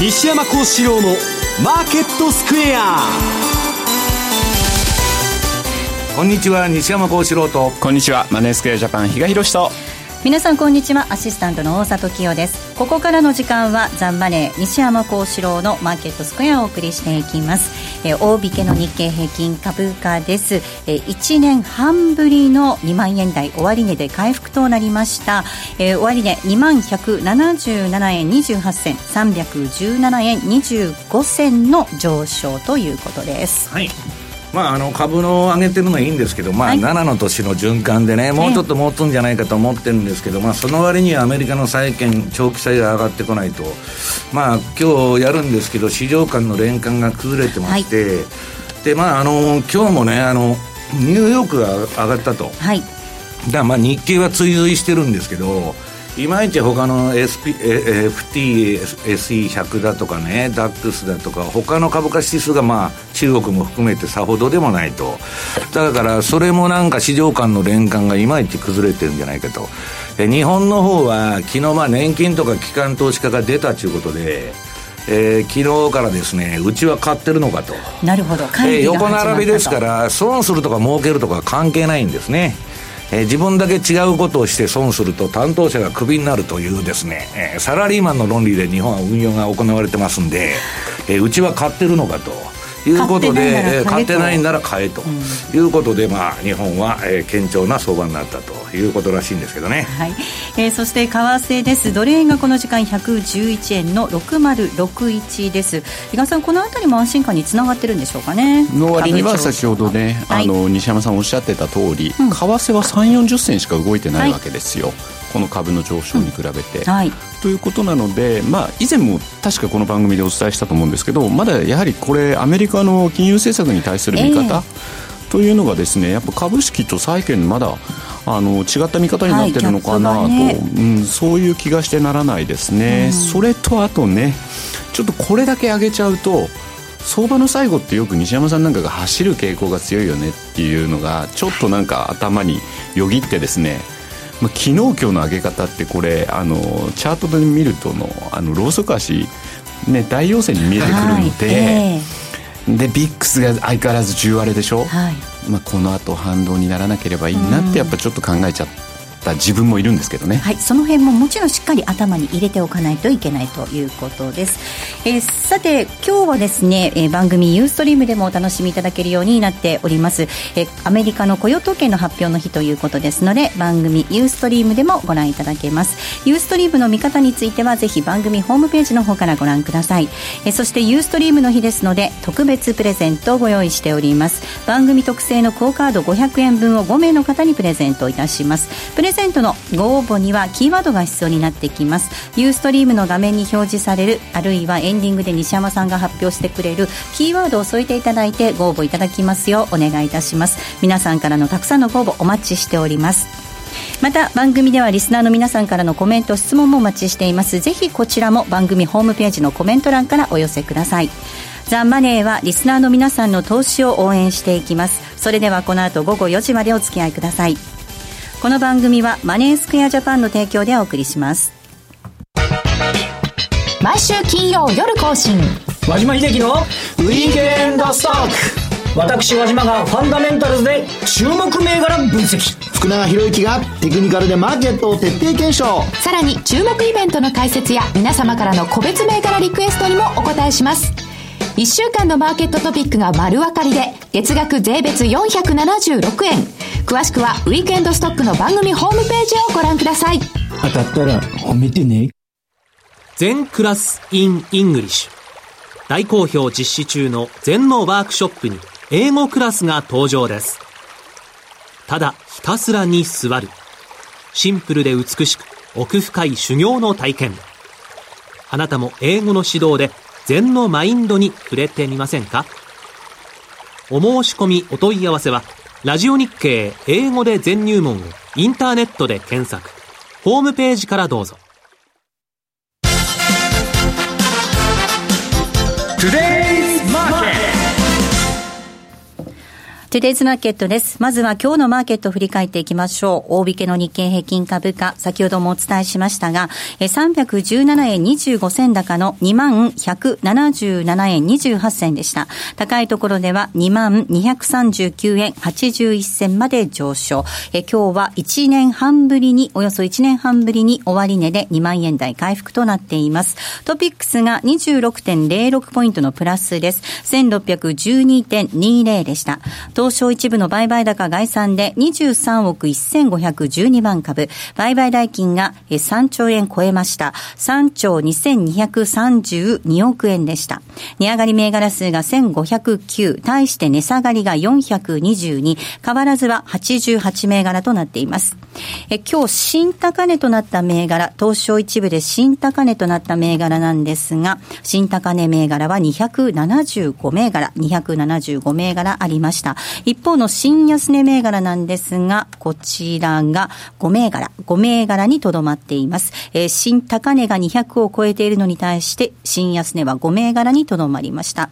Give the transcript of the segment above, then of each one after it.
西山幸四郎のマーケットスクエア。こんにちは西山幸四郎と。こんにちはマネースクエアジャパン比嘉宏と皆さんこんにちは。アシスタントの大里清です。ここからの時間はザンマネー西山幸四郎のマーケットスクエアをお送りしていきます。え大引けの日経平均株価です。え1年半ぶりの2万円台終値で回復となりました。え終値2万177円28銭。317円25銭の上昇ということです。はい。まあ、あの株の上げてるのはいいんですけど、まあ、7の年の循環でね、もうちょっと持つんじゃないかと思ってるんですけど、まあ、その割にはアメリカの債券、長期債が上がってこないと、まあ今日やるんですけど、市場間の連関が崩れてまして、はい、でまあ、あの今日もねあの、ニューヨークが上がったと、はい、だまあ日経は追随してるんですけど、いまいち他の SP FTSE100 だとかね DAX だとか他の株価指数がまあ中国も含めてさほどでもないと。だからそれもなんか市場間の連関がいまいち崩れてるんじゃないかと。日本の方は昨日まあ年金とか機関投資家が出たということでえー、昨日からですねうちは買ってるのかと。なるほど、えー、横並びですから損するとか儲けるとか関係ないんですねえー、自分だけ違うことをして損すると担当者がクビになるというですね、えー、サラリーマンの論理で日本は運用が行われてますんで、えー、うちは買ってるのかと。いうことで、買ってないなら買えということで、まあ、日本は、えー、堅調な相場になったということらしいんですけどね、はい。えー、そして為替です。ドル円がこの時間111円の6061です。比嘉さんこの辺りも安心感につながってるんでしょうかね。の割には先ほどね、はい、あの西山さんおっしゃってた通り、うん、為替は3 4 0銭しか動いてないわけですよ、はいこの株の上昇に比べて。うん。はい、ということなので、まあ、以前も確かこの番組でお伝えしたと思うんですけどまだやはりこれアメリカの金融政策に対する見方、えー、というのがですねやっぱ株式と債券まだあの違った見方になってるのかなと、はいね、うん、そういう気がしてならないですね、うん、それとあとねちょっとこれだけ上げちゃうと相場の最後ってよく西山さんなんかが走る傾向が強いよねっていうのがちょっとなんか頭によぎってですねまあ、昨日今日の上げ方ってこれあのチャートで見るとのあのローソク足、ね、大陽線に見えてくるので、はいえー、でビックスが相変わらず10割れでしょ、はいまあ、このあと反動にならなければいいなってやっぱちょっと考えちゃって。った自分もいるんですけどね。はいその辺ももちろんしっかり頭に入れておかないといけないということです、えー、さて今日はですね、えー、番組ユーストリームでもお楽しみいただけるようになっております、えー、アメリカの雇用統計の発表の日ということですので番組ユーストリームでもご覧いただけます。ユーストリームの見方についてはぜひ番組ホームページの方からご覧ください、えー、そしてユーストリームの日ですので特別プレゼントをご用意しております。番組特製のクオカード500円分を5名の方にプレゼントいたします。プレレゼントのご応募にはキーワードが必要になってきます。ユーストリームの画面に表示されるあるいはエンディングで西山さんが発表してくれるキーワードを添えていただいてご応募いただきますようお願いいたします。皆さんからのたくさんのご応募お待ちしております。また番組ではリスナーの皆さんからのコメント質問もお待ちしています。ぜひこちらも番組ホームページのコメント欄からお寄せください。ザ・マネーはリスナーの皆さんの投資を応援していきます。それではこの後午後4時までお付き合いください。この番組はマネースクエアジャパンの提供でお送りします。毎週金曜夜更新。和島秀樹のウィークエンドストック。私和島がファンダメンタルズで注目銘柄分析。福永博之がテクニカルでマーケットを徹底検証。さらに注目イベントの解説や皆様からの個別銘柄リクエストにもお答えします1週間のマーケットトピックが丸分かりで月額税別476円。詳しくはウィークエンドストックの番組ホームページをご覧ください。当たったら褒めてね。 Zen class in English。大好評実施中の禅のワークショップに英語クラスが登場です。ただひたすらに座る。シンプルで美しく奥深い修行の体験。あなたも英語の指導で禅のマインドに触れてみませんか？お申し込みお問い合わせはラジオ日経英語で全入門をインターネットで検索。ホームページからどうぞ。トゥデイズマーケットです。まずは今日のマーケットを振り返っていきましょう。大引けの日経平均株価、先ほどもお伝えしましたが、317円25銭高の2177円28銭でした。高いところでは2239円81銭まで上昇。今日は1年半ぶりに、およそ1年半ぶりに終値で2万円台回復となっています。トピックスが26.06ポイントのプラスです。1612.20でした。東証一部の売買高概算で23億1512万株、売買代金が3兆円超えました。3兆2232億円でした。値上がり銘柄数が1509、対して値下がりが422、変わらずは88銘柄となっています。え今日新高値となった銘柄、東証一部で新高値となった銘柄なんですが、新高値銘柄は275銘柄、275銘柄ありました。一方の新安値銘柄なんですが、こちらが5銘柄、5銘柄にとどまっています。えー、新高値が200を超えているのに対して、新安値は5銘柄にとどまりました。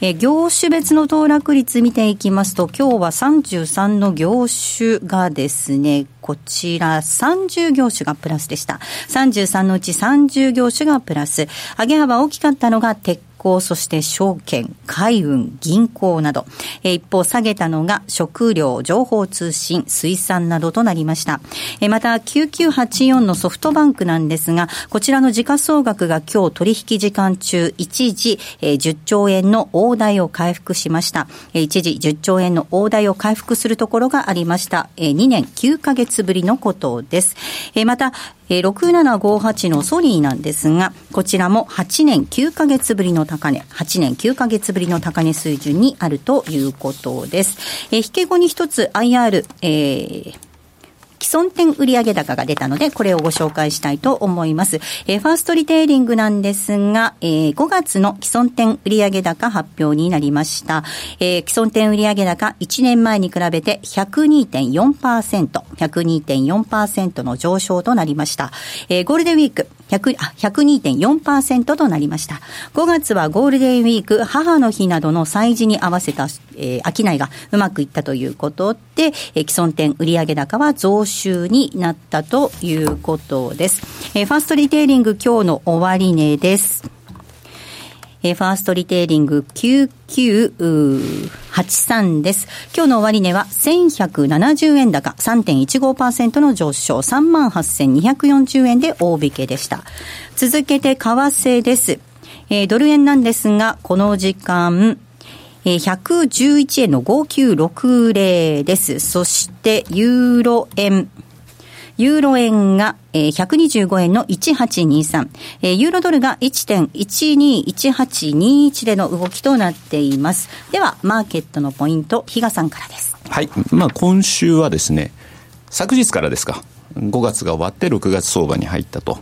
えー、業種別の騰落率見ていきますと、今日は33の業種がですね、こちら30業種がプラスでした。33のうち30業種がプラス。上げ幅大きかったのが鉄行、そして証券、海運、銀行など、え一方下げたのが食料、情報通信、水産などとなりました。えまた、9984のソフトバンクなんですが、こちらの時価総額が今日取引時間中、一時、え10兆円の大台を回復しました。え一時10兆円の大台を回復するところがありました。え2年9ヶ月ぶりのことです。えまた、えー、6758のソニーなんですが、こちらも8年9ヶ月ぶりの高値、8年9ヶ月ぶりの高値水準にあるということです。えー、引け後に一つ IR、えー、既存店売上高が出たので、これをご紹介したいと思います。えー、ファーストリテイリングなんですが、えー、5月の既存店売上高発表になりました。えー、既存店売上高1年前に比べて102.4%、102.4%の上昇となりました。えー、ゴールデンウィーク、102.4%となりました。5月はゴールデンウィーク、母の日などの催事に合わせた、えー、商いがうまくいったということで、えー、既存店売上高は増収になったということです。えー、ファーストリテイリング今日の終値です。えー、ファーストリテイリング9983です。今日の終値は1170円高3.15%の上昇38,240円で大引けでした。続けて為替です。えー、ドル円なんですが、この時間、えー、111円の5960です。そして、ユーロ円。ユーロ円が、125円の1823、ユーロドルが1.121821での動きとなっています。では、マーケットのポイント、比嘉さんからです。はい。まあ、今週はですね、昨日からですか、5月が終わって6月相場に入ったと。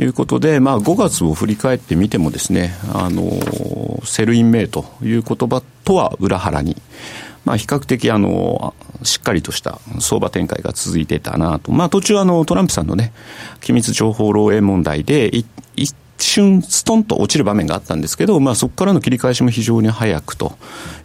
いうことで、まあ、5月を振り返ってみてもですね、あの、 sell in May という言葉とは裏腹に、まあ、比較的あのしっかりとした相場展開が続いてたなと、まあ、途中あのトランプさんのね機密情報漏洩問題で一瞬ストンと落ちる場面があったんですけど、まあ、そこからの切り返しも非常に早くと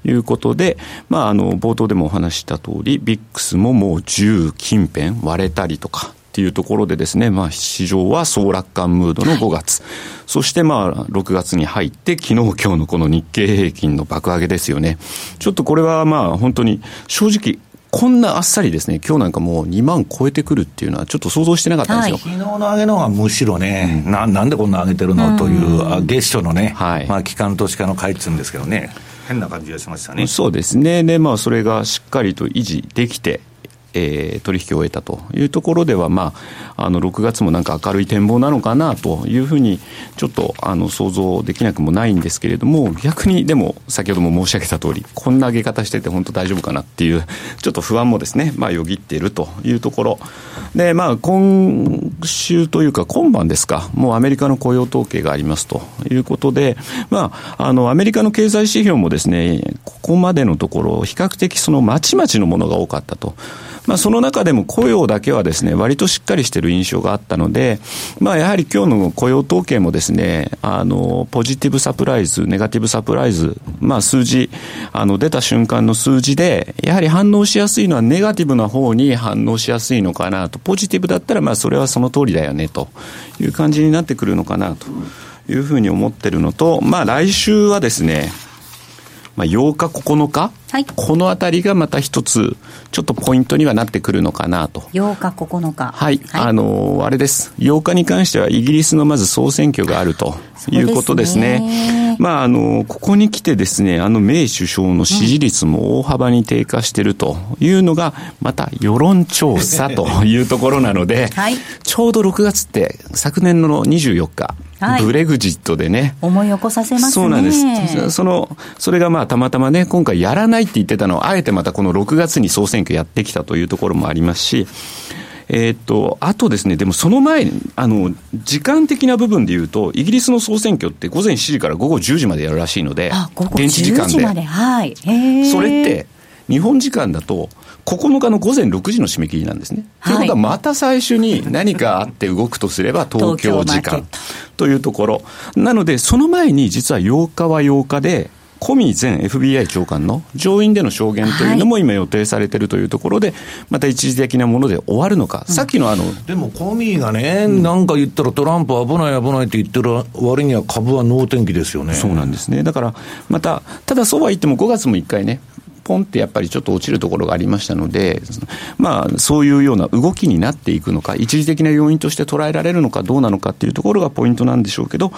いうことで、まあ、あの冒頭でもお話した通りビックスももう10近辺割れたりとかっていうところでですね、まあ、市場は総楽観ムードの5月、そしてまあ、6月に入って、昨日今日のこの日経平均の爆上げですよね。ちょっとこれはまあ、本当に正直、こんなあっさりですね、今日なんかもう2万超えてくるっていうのは、ちょっと想像してなかったんですよ、はい、昨日の上げの方がむしろね、うん、ななんでこんな上げてるの？という、月初のね、はい。まあ、機関投資家の買いっつうんですけどね。変な感じがしましたね。そうですね、でまあ、それがしっかりと維持できて、えー、取引を終えたというところでは、まあ、あの6月もなんか明るい展望なのかなというふうに、ちょっとあの想像できなくもないんですけれども、逆にでも、先ほども申し上げた通り、こんな上げ方してて、本当大丈夫かなっていう、ちょっと不安もですね、まあ、よぎっているというところ、で、まあ、今週というか、今晩ですか、もうアメリカの雇用統計がありますということで、まあ、あのアメリカの経済指標もですね、ここまでのところ、比較的そのまちまちのものが多かったと。まあ、その中でも雇用だけはですね、割としっかりしている印象があったので、まあ、やはり今日の雇用統計もですね、あの、ポジティブサプライズ、ネガティブサプライズ、まあ、数字、あの、出た瞬間の数字で、やはり反応しやすいのはネガティブな方に反応しやすいのかなと、ポジティブだったら、まあ、それはその通りだよね、という感じになってくるのかなというふうに思ってるのと、まあ、来週はですね、まあ、8日、9日、はい、このあたりがまた一つ、ちょっとポイントにはなってくるのかなと。8日、9日。はい。はい、あのー、あれです。8日に関しては、イギリスのまず総選挙があるということですね。まあ、あのー、ここに来てですね、あの、メイ首相の支持率も大幅に低下しているというのが、また世論調査と いうところなので、はい、ちょうど6月って、昨年の24日、はい、ブレグジットでね。思い起こさせますね。そうなんです。その、それがまあたまたまね、今回やらないって言ってたのを、あえてまたこの6月に総選挙やってきたというところもありますし、えー、っと、あとですね、でもその前に、あの、時間的な部分で言うと、イギリスの総選挙って午前7時から午後10時までやるらしいので、現地時間で。はい。それって、日本時間だと、9日の午前6時の締め切りなんですね。ということは、また最初に何かあって動くとすれば、東京時間というところ。なので、その前に実は8日は8日で、コミ前 FBI 長官の上院での証言というのも今予定されているというところで、また一時的なもので終わるのか、さっきのあのでもコミがね、なんか言ったらトランプ危ない危ないって言ってる割には株は能天気ですよね。そうなんですね。だから、また、ただそうは言っても5月も1回ね、ポンってやっぱりちょっと落ちるところがありましたので、まあ、そういうような動きになっていくのか、一時的な要因として捉えられるのかどうなのかっていうところがポイントなんでしょうけど、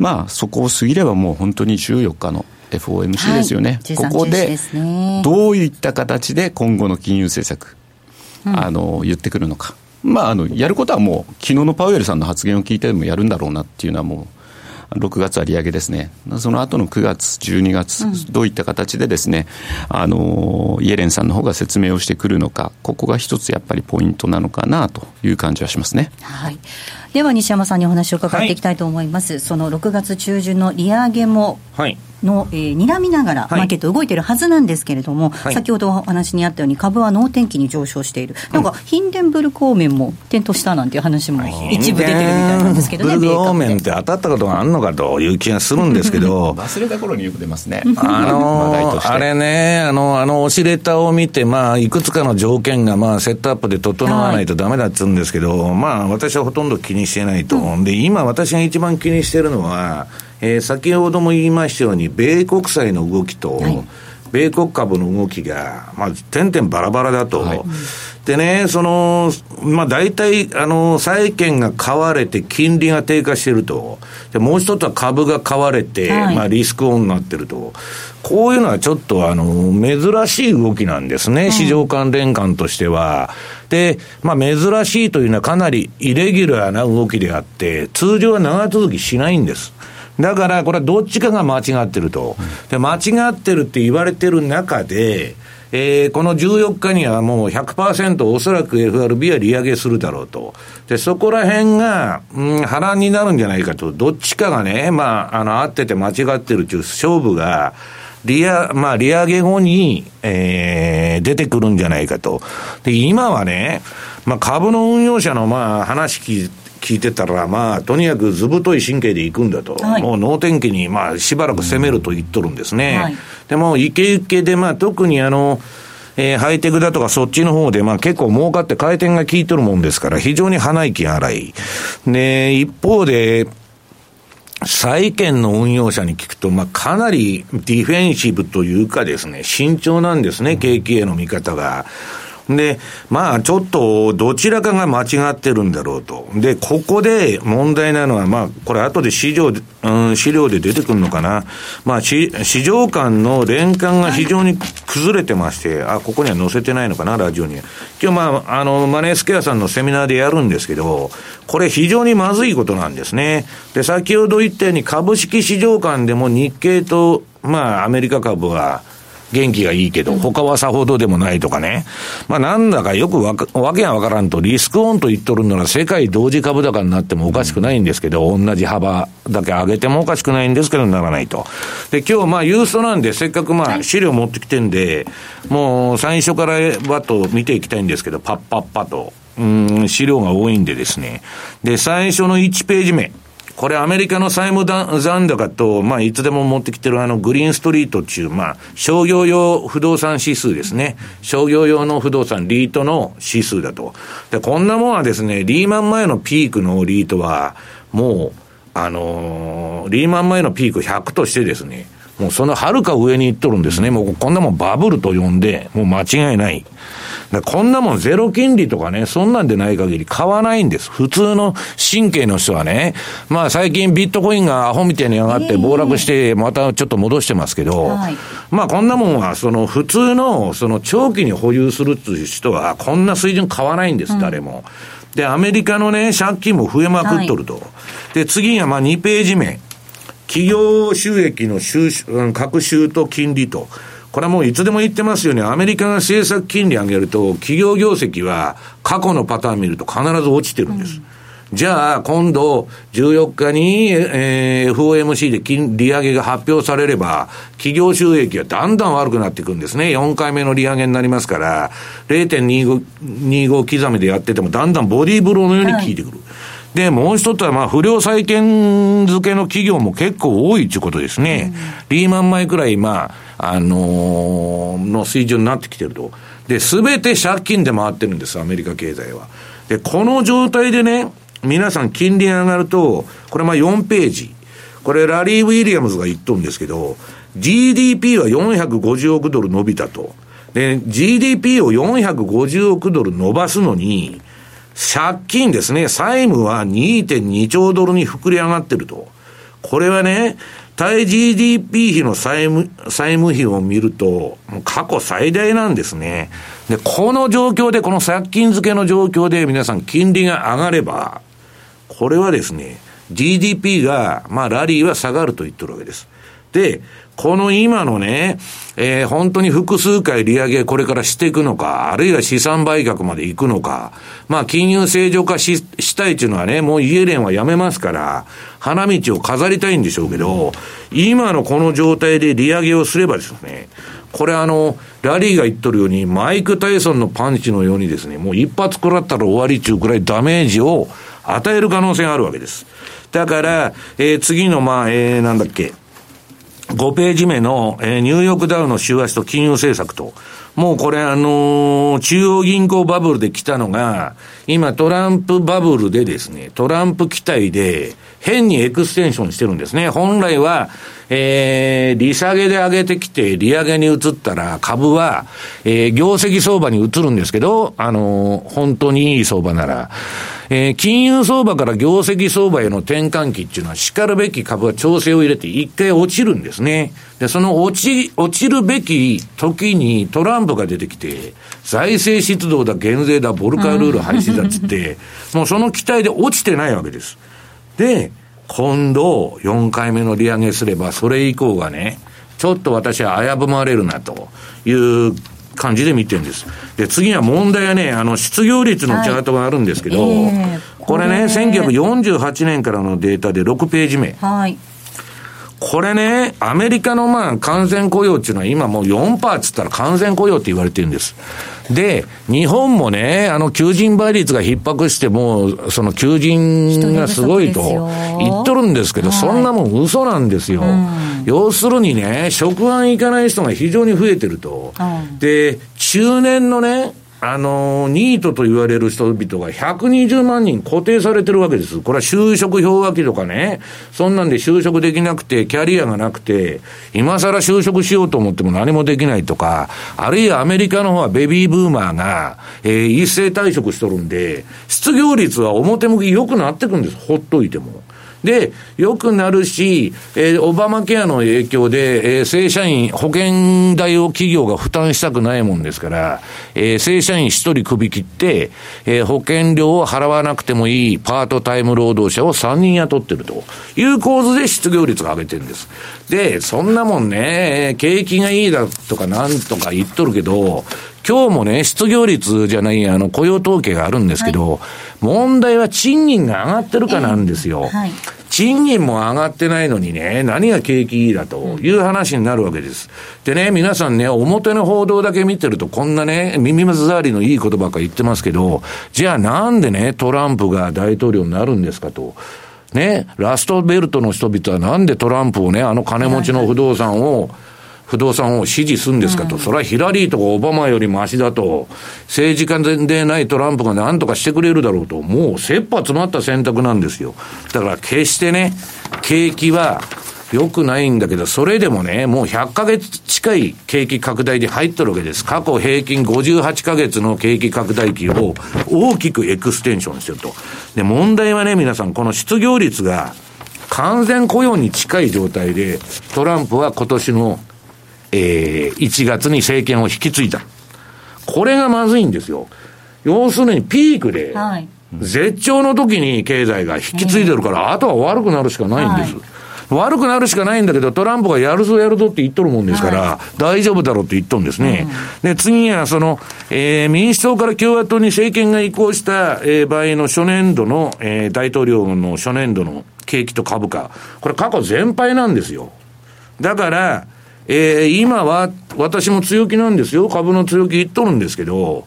まあ、そこを過ぎればもう本当に14日の FOMC ですよね。はい、ここで、どういった形で今後の金融政策、うん、あの、言ってくるのか。まあ、あの、やることはもう、昨日のパウエルさんの発言を聞いてもやるんだろうなっていうのはもう、6月は利上げですね、その後の9月、12月、うん、どういった形でですね、あのイエレンさんの方が説明をしてくるのか、ここが一つやっぱりポイントなのかなという感じはしますね。はい、では西山さんにお話を伺っていきたいと思います、はい、その6月中旬の利上げも、はい。の、えー、睨みながら、マーケット動いてるはずなんですけれども、はい、先ほどお話にあったように、株は能天気に上昇している、なんか、ヒンデンブルク方面も点灯したなんていう話も一部出てるみたいなんですけどね、ブルク方面って当たったことがあるのかという気がするんですけど、忘れた頃によく出ますね。あのー、あれね、あの、あの、オシレーターを見て、まあ、いくつかの条件が、まあ、セットアップで整わないとだめだっつうんですけど、はい、まあ、私はほとんど気にしてないと。うん、で、今私が一番気にしてるのは、えー、先ほども言いましたように、米国債の動きと、はい、米国株の動きが、まあ、点々バラバラだと。はい、でね、その、まあ、大体、あの、債券が買われて、金利が低下してると。で、もう一つは株が買われて、はい、まあ、リスクオンになってると。こういうのはちょっと、あの、珍しい動きなんですね、市場関連感としては。で、まあ、珍しいというのはかなりイレギュラーな動きであって、通常は長続きしないんです。だから、これはどっちかが間違ってると。で、間違ってるって言われてる中で、えー、この14日にはもう100%おそらく FRB は利上げするだろうと。で、そこら辺が、うん、波乱になるんじゃないかと。どっちかがね、まあ、あの、合ってて間違ってるっていう勝負が、利上、まあ、利上げ後に、えー、出てくるんじゃないかと。で、今はね、まあ、株の運用者の、まあ、話聞い聞いてたら、まあ、とにかくずぶとい神経でいくんだと、はい、もう能天気に、まあ、しばらく攻めると言っとるんですね。はい、でも、イケイケで、まあ、特にあの、えー、ハイテクだとかそっちの方で、まあ結構儲かって回転が効いとるもんですから、非常に鼻息荒い。で、一方で、債券の運用者に聞くと、まあ、かなりディフェンシブというかですね、慎重なんですね、景気への見方が。で、まあ、ちょっと、どちらかが間違ってるんだろうと。で、ここで問題なのは、まあ、これ後で資料、うん、資料で出てくるのかな。まあ、市場間の連関が非常に崩れてまして、あ、ここには載せてないのかな、ラジオに。今日、まあ、あの、マネースケアさんのセミナーでやるんですけど、これ非常にまずいことなんですね。で、先ほど言ったように株式市場間でも日経と、まあ、アメリカ株は、元気がいいけど、他はさほどでもないとかね。まあなんだかよくわわけがわからんと、リスクオンと言っとるなら世界同時株高になってもおかしくないんですけど、同じ幅だけ上げてもおかしくないんですけど、ならないと。で、今日まあユーストなんで、せっかくまあ資料持ってきてんで、もう最初からバッと見ていきたいんですけど、パッパッパと。うん、資料が多いんでですね。で、最初の1ページ目。これアメリカの債務残高と、まあ、いつでも持ってきてるあのグリーンストリートっていう、まあ、商業用不動産指数ですね。商業用の不動産、リートの指数だと。で、こんなもんはですね、リーマン前のピークのリートは、もう、あのー、リーマン前のピーク100としてですね、もうそのはるか上に行っとるんですね。もうこんなもんバブルと呼んで、もう間違いない。こんなもんゼロ金利とかね、そんなんでない限り買わないんです。普通の神経の人はね、まあ最近ビットコインがアホみたいに上がって暴落して、またちょっと戻してますけど、まあこんなもんは、その普通の、その長期に保有するっていう人は、こんな水準買わないんです、誰も。で、アメリカのね、借金も増えまくっとると。で、次がまあ2ページ目。企業収益の収、拡収と金利と。これはもういつでも言ってますように、アメリカが政策金利上げると、企業業績は過去のパターン見ると必ず落ちてるんです。うん、じゃあ、今度、14日に、えー、FOMC で金利上げが発表されれば、企業収益はだんだん悪くなっていくんですね。4回目の利上げになりますから、0.25刻みでやってても、だんだんボディーブローのように効いてくる。はいで、もう一つは、まあ、不良債権付けの企業も結構多いということですね。うん、リーマン前くらい、まあ、あのー、の水準になってきてると。で、すべて借金で回ってるんです、アメリカ経済は。で、この状態でね、皆さん金利上がると、これまあ4ページ。これラリー・ウィリアムズが言っとるんですけど、GDP は450億ドル伸びたと。で、GDP を450億ドル伸ばすのに、借金ですね、債務は2.2兆ドルに膨れ上がってると。これはね、対 GDP 比の債務、債務費を見ると、過去最大なんですね。で、この状況で、この借金付けの状況で皆さん金利が上がれば、これはですね、GDP が、まあラリーは下がると言ってるわけです。で、この今のね、えー、本当に複数回利上げこれからしていくのか、あるいは資産売却まで行くのか、まあ金融正常化ししたいっていうのはね、もうイエレンはやめますから、花道を飾りたいんでしょうけど、今のこの状態で利上げをすればですね、これあの、ラリーが言っとるように、マイク・タイソンのパンチのようにですね、もう一発食らったら終わり中くらいダメージを与える可能性があるわけです。だから、えー、次の、まあ、えー、なんだっけ、5ページ目の、えー、ニューヨークダウの週足と金融政策と、もうこれあのー、中央銀行バブルで来たのが、今トランプバブルでですね、トランプ期待で変にエクステンションしてるんですね。本来は、えー、利下げで上げてきて、利上げに移ったら株は、えー、業績相場に移るんですけど、あのー、本当にいい相場なら、えー、金融相場から業績相場への転換期っていうのは、叱るべき株は調整を入れて一回落ちるんですね。で、その落ち、落ちるべき時にトランプが出てきて、財政出動だ、減税だ、ボルカールール廃止だっつって、もうその期待で落ちてないわけです。で、今度4回目の利上げすれば、それ以降がね、ちょっと私は危ぶまれるなという感じで見てるんです。で、次は問題はね、あの、失業率のチャートがあるんですけど、はいえー、これね、1948年からのデータで6ページ目。はい。これね、アメリカのまあ完全雇用っていうのは今もう4%っつったら完全雇用って言われてるんです。で、日本もね、あの、求人倍率が逼迫しても、その求人がすごいと言っとるんですけど、そんなもん嘘なんですよ。うん、要するにね、職案行かない人が非常に増えてると。うん、で、中年のね、あの、ニートと言われる人々が120万人固定されてるわけです。これは就職氷河期とかね、そんなんで就職できなくて、キャリアがなくて、今更就職しようと思っても何もできないとか、あるいはアメリカの方はベビーブーマーが、えー、一斉退職しとるんで、失業率は表向き良くなってくんです。ほっといても。で、良くなるし、えー、オバマケアの影響で、えー、正社員、保険代を企業が負担したくないもんですから、えー、正社員一人首切って、えー、保険料を払わなくてもいいパートタイム労働者を3人雇ってるという構図で失業率が上げてるんです。で、そんなもんね、景気がいいだとかなんとか言っとるけど、今日もね、失業率じゃない、あの、雇用統計があるんですけど、はい、問題は賃金が上がってるかなんですよ。えーはい賃金も上がってないのにね、何が景気いいだという話になるわけです。でね、皆さんね、表の報道だけ見てるとこんなね、耳障りのいいことばっか言ってますけど、じゃあなんでね、トランプが大統領になるんですかと。ね、ラストベルトの人々はなんでトランプをね、あの金持ちの不動産を、不動産を支持するんですかと、うん、それはヒラリーとかオバマよりマシだと、政治家でないトランプが何とかしてくれるだろうと、もう切羽詰まった選択なんですよ。だから決してね、景気は良くないんだけど、それでもね、もう100ヶ月近い景気拡大で入ってるわけです。過去平均58ヶ月の景気拡大期を大きくエクステンションしてると。で、問題はね、皆さん、この失業率が完全雇用に近い状態で、トランプは今年のえー、1月に政権を引き継いだ。これがまずいんですよ。要するにピークで、絶頂の時に経済が引き継いでるから、あとは悪くなるしかないんです。はい悪くなるしかないんだけど、トランプがやるぞやるぞって言っとるもんですから、はい、大丈夫だろうって言っとるんですね。うん、で、次はその、えー、民主党から共和党に政権が移行した、えー、場合の初年度の、えー、大統領の初年度の景気と株価、これ過去全敗なんですよ。だから、えー、今は私も強気なんですよ。株の強気言っとるんですけど、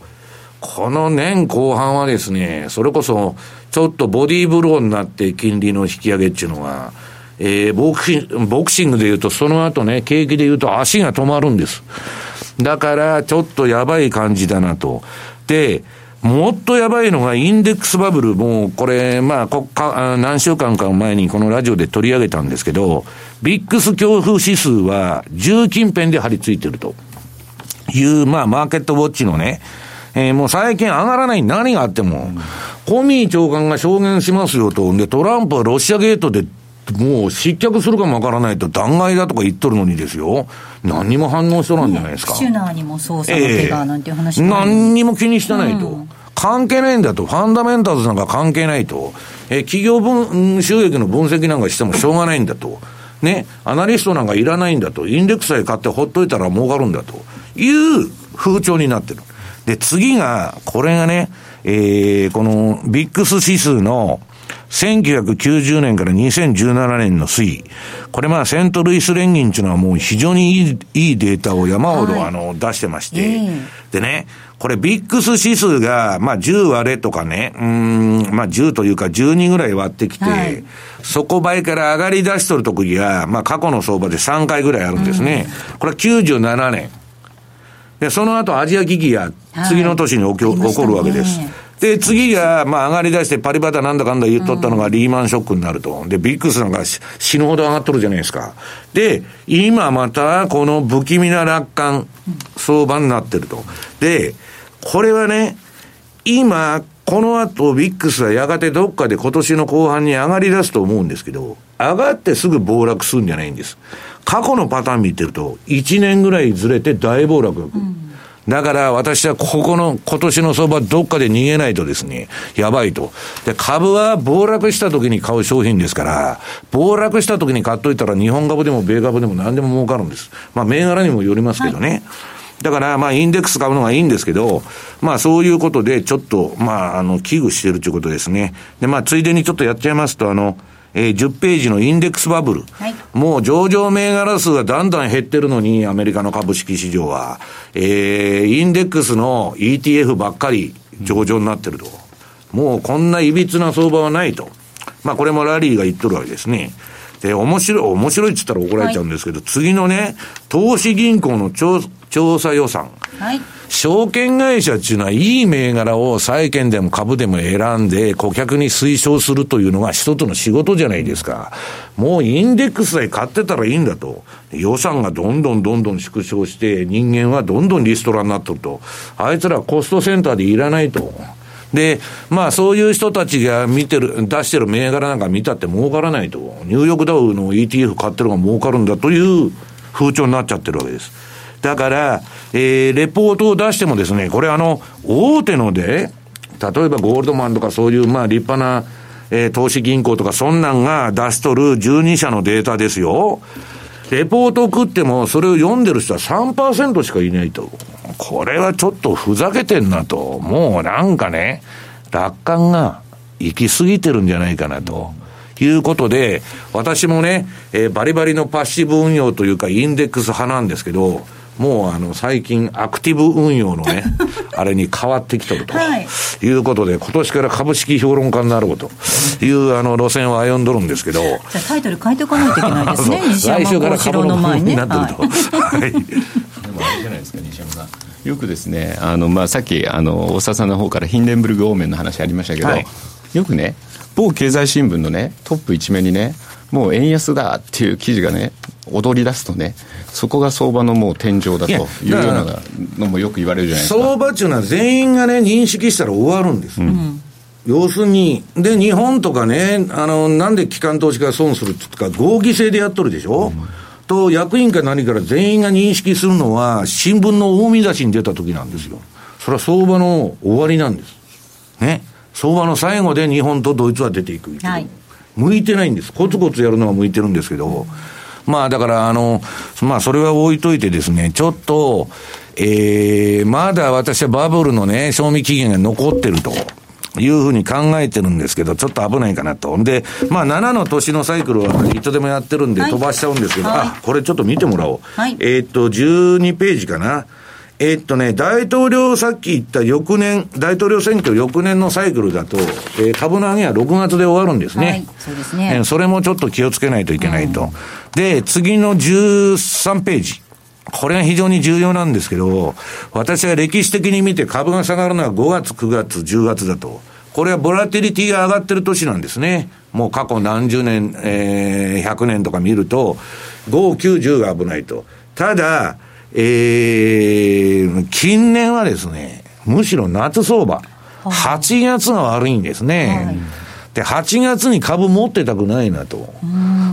この年後半はですね、それこそ、ちょっとボディーブローになって金利の引き上げっていうのは、えー、ボクシボクシングで言うと、その後ね、景気で言うと足が止まるんです。だから、ちょっとやばい感じだなと。で、もっとやばいのがインデックスバブル。もうこれ、まあ、こか何週間か前にこのラジオで取り上げたんですけど、ビックス恐怖指数は10近辺で張り付いてるという、まあ、マーケットウォッチのね、えー、もう最近上がらない何があっても、コミー長官が証言しますよと。で、トランプはロシアゲートでもう失脚するかもわからないと弾劾だとか言っとるのにですよ。何にも反応しとらんじゃないですか。シュナーにも捜査の手がなんて話、えー、何にも気にしてないと。うん、関係ないんだと。ファンダメンタルズなんか関係ないと。えー、企業分、収益の分析なんかしてもしょうがないんだと。ね、アナリストなんかいらないんだと。インデックスさえ買ってほっといたら儲かるんだという風潮になってる。で、次が、これがね、えー、このビックス指数の1990年から2017年の推移。これまあセントルイス連銀っていうのはもう非常にいいいいデータを山ほどあの出してまして、でね、これビックス指数がまあ10割れとかね、うん、まあ10というか12ぐらい割ってきて、はい、底倍から上がり出しとる時が、まあ過去の相場で3回ぐらいあるんですね。うん、これは97年。で、その後アジア危機が次の年に起き、はい、起こるわけです。で、次が、まあ上がり出してパリバタなんだかんだ言っとったのがリーマンショックになると。で、ビックスなんか死ぬほど上がっとるじゃないですか。で、今またこの不気味な楽観相場になってると。で、これはね、今、この後ビックスはやがてどっかで今年の後半に上がり出すと思うんですけど、上がってすぐ暴落するんじゃないんです。過去のパターン見てると、1年ぐらいずれて大暴落。うんだから私はここの今年の相場どっかで逃げないとですね、やばいと。で、株は暴落した時に買う商品ですから、暴落した時に買っといたら日本株でも米株でも何でも儲かるんです。まあ銘柄にもよりますけどね。はいだから、まあ、インデックス買うのがいいんですけど、まあ、そういうことで、ちょっと、まあ、あの、危惧してるということですね。で、まあ、ついでにちょっとやっちゃいますと、あの、えー、10ページのインデックスバブル。はい、もう上場銘柄数がだんだん減ってるのに、アメリカの株式市場は。えー、インデックスの ETF ばっかり上場になってると。もうこんないびつな相場はないと。まあこれもラリーが言っとるわけですね。で、面白い、面白いって言ったら怒られちゃうんですけど、はい、次のね、投資銀行の調調査予算。はい。証券会社っていうのは、いい銘柄を債券でも株でも選んで、顧客に推奨するというのが一つの仕事じゃないですか。もうインデックスで買ってたらいいんだと。予算がどんどんどんどん縮小して、人間はどんどんリストラになっとると。あいつらコストセンターでいらないと。で、まあそういう人たちが見てる、出してる銘柄なんか見たって儲からないと。ニューヨークダウの ETF 買ってる方が儲かるんだという風潮になっちゃってるわけです。だから、えー、レポートを出してもですね、これあの、大手ので、例えばゴールドマンとかそういう、まあ立派な、えー、投資銀行とかそんなんが出しとる12社のデータですよ。レポートを食っても、それを読んでる人は3%しかいないと。これはちょっとふざけてんなと。もうなんかね、楽観が行き過ぎてるんじゃないかなと。いうことで、私もね、えー、バリバリのパッシブ運用というか、インデックス派なんですけど、もうあの最近アクティブ運用のね、あれに変わってきとると、はい、いうことで、今年から株式評論家になろうというあの路線を歩んどるんですけど。じゃあタイトル変えていかないといけないですね、来週から株の前になってると。はい。でもあれじゃないですか、西山さん。よくですね、あのまあ、さっきあの大沢さんの方からヒンデンブルグ方面の話ありましたけど、はい、よくね、某経済新聞のね、トップ一面にね、もう円安だっていう記事がね、踊り出すとね、そこが相場のもう天井だというようなのもよく言われるじゃないですか。相場っていうのは全員がね、認識したら終わるんです。うん要するに、で、日本とかね、あの、なんで機関投資家が損するっていうか、合議制でやっとるでしょ、うん、と、役員か何から全員が認識するのは、新聞の大見出しに出た時なんですよ。それは相場の終わりなんです。ね。相場の最後で日本とドイツは出ていく。はい、向いてないんです。コツコツやるのは向いてるんですけど、まあだから、あの、まあそれは置いといてですね、ちょっと、えー、まだ私はバブルのね、賞味期限が残ってると。いうふうに考えてるんですけど、ちょっと危ないかなと。で、まあ、7の年のサイクルはいつでもやってるんで飛ばしちゃうんですけど、はい、あ、これちょっと見てもらおう。はい、えー、っと、12ページかな。えー、っとね、大統領、さっき言った翌年、大統領選挙翌年のサイクルだと、えー、株の上げは6月で終わるんですね。はい、そうですね。えー、それもちょっと気をつけないといけないと。うん、で、次の13ページ。これが非常に重要なんですけど、私は歴史的に見て株が下がるのは5月、9月、10月だと。これはボラティリティが上がってる年なんですね。もう過去何十年、えー、100年とか見ると、5、9、10が危ないと。ただ、えー、近年はですね、むしろ夏相場、8月が悪いんですね。はい、で、8月に株持ってたくないなと。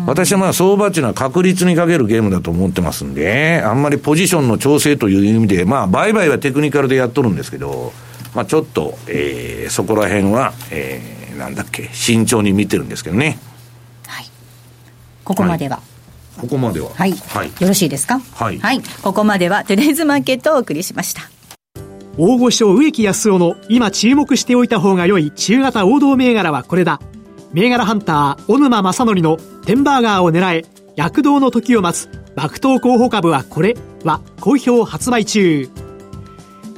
私はまあ相場っていうのは確率にかけるゲームだと思ってますんで、あんまりポジションの調整という意味で、まあ売買はテクニカルでやっとるんですけど、まあちょっと、えー、そこら辺は、えー、なんだっけ、慎重に見てるんですけどね。はい。ここまでは、はいここまでは。はい。はい、よろしいですか？はい。はい。ここまでは、トゥデイズマーケットをお送りしました。大御所植木康夫の今注目しておいた方が良い中型王道銘柄はこれだ。銘柄ハンター、小沼正則のテンバーガーを狙え、躍動の時を待つ、爆投候補株はこれは好評発売中。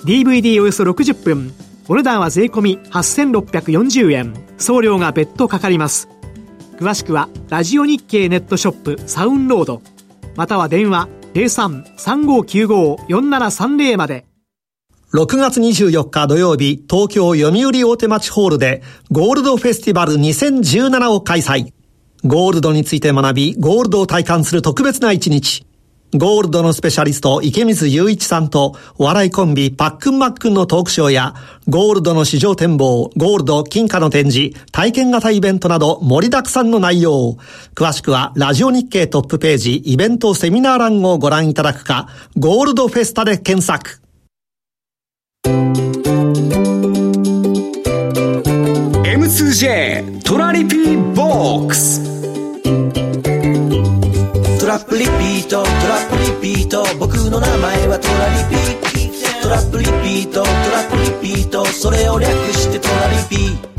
DVD およそ60分。お値段は税込8640円。送料が別途かかります。詳しくはラジオ日経ネットショップサウンロード。または電話03-3595-4730まで。6月24日土曜日東京読売大手町ホールでゴールドフェスティバル2017を開催。ゴールドについて学びゴールドを体感する特別な一日。ゴールドのスペシャリスト池水雄一さんとお笑いコンビパックンマックンのトークショーやゴールドの市場展望、ゴールド金貨の展示、体験型イベントなど盛りだくさんの内容。詳しくはラジオ日経トップページイベントセミナー欄をご覧いただくか、ゴールドフェスタで検索。M2J トラリピーボックスップリピートトラップリピート僕の名前はトラリピトラップリピートトラップリピートそれを略してトラリピ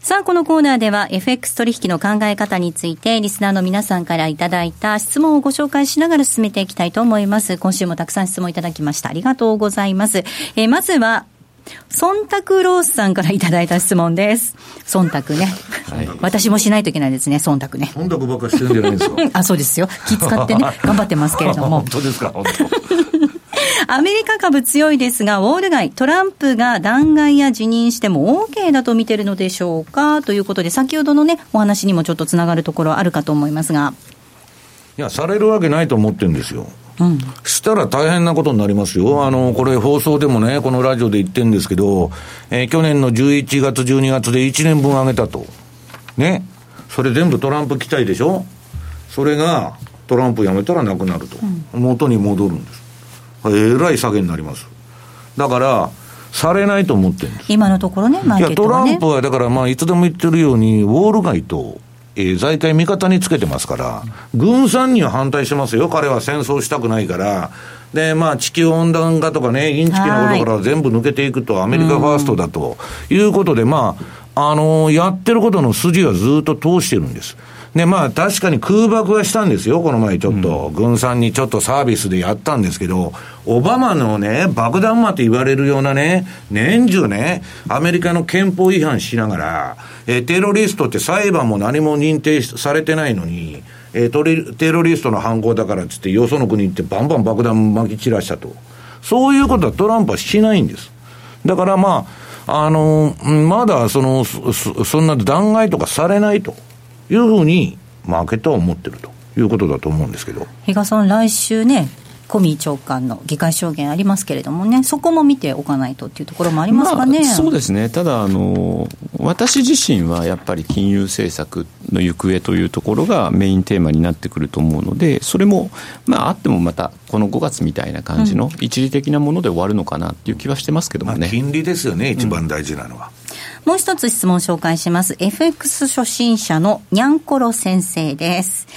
さあ、このコーナーでは FX 取引の考え方についてリスナーの皆さんからいただいた質問をご紹介しながら進めていきたいと思います。今週もたくさん質問いただきました。ありがとうございます。えー、まずは忖度ロースさんからいただいた質問です。忖度ね。はい、私もしないといけないですね、忖度ね。忖度ばっかしてるんじゃないですか。あ、そうですよ。気使ってね、頑張ってますけれども。本当ですか、本当。アメリカ株強いですが、ウォール街、トランプが弾劾や辞任しても OK だと見てるのでしょうか？ということで、先ほどのね、お話にもちょっとつながるところあるかと思いますが。いや、されるわけないと思ってるんですよ。うん、したら大変なことになりますよ。あの、これ放送でもね、このラジオで言ってるんですけど、えー、去年の11月、12月で1年分上げたと。ね。それ全部トランプ期待でしょ？それがトランプ辞めたらなくなると。うん、元に戻るんです。えらい下げになります。だから、されないと思って。今のところね、マーケットは、ね、いや、トランプはだからまあ、いつでも言ってるように、ウォール街と、えー、財界味方につけてますから、軍産には反対してますよ。彼は戦争したくないから。で、まあ、地球温暖化とかね、インチキなことから全部抜けていくと、アメリカファーストだということで、まあ、あのー、やってることの筋はずっと通してるんです。で、まあ確かに空爆はしたんですよ、この前ちょっと。うん、軍産にちょっとサービスでやったんですけど、オバマのね、爆弾魔って言われるようなね、年中ね、アメリカの憲法違反しながら、えテロリストって裁判も何も認定されてないのに、えー、テロリストの犯行だからっつって、よその国行ってバンバン爆弾撒き散らしたと。そういうことはトランプはしないんです。だからまあ、あのまだそのそ、そんな弾劾とかされないと。いうふうに、マーケットは思ってるということだと思うんですけど。比嘉さん、来週ね、コミ長官の議会証言ありますけれどもね、そこも見ておかないとっていうところもありますかね、まあ、そうですね、ただあの、私自身はやっぱり金融政策の行方というところがメインテーマになってくると思うので、それも、まあ、あってもまた、この5月みたいな感じの一時的なもので終わるのかなっていう気はしてますけどもね。まあ、金利ですよね、一番大事なのは。うんもう一つ質問紹介します。FX 初心者のにゃんころ先生です。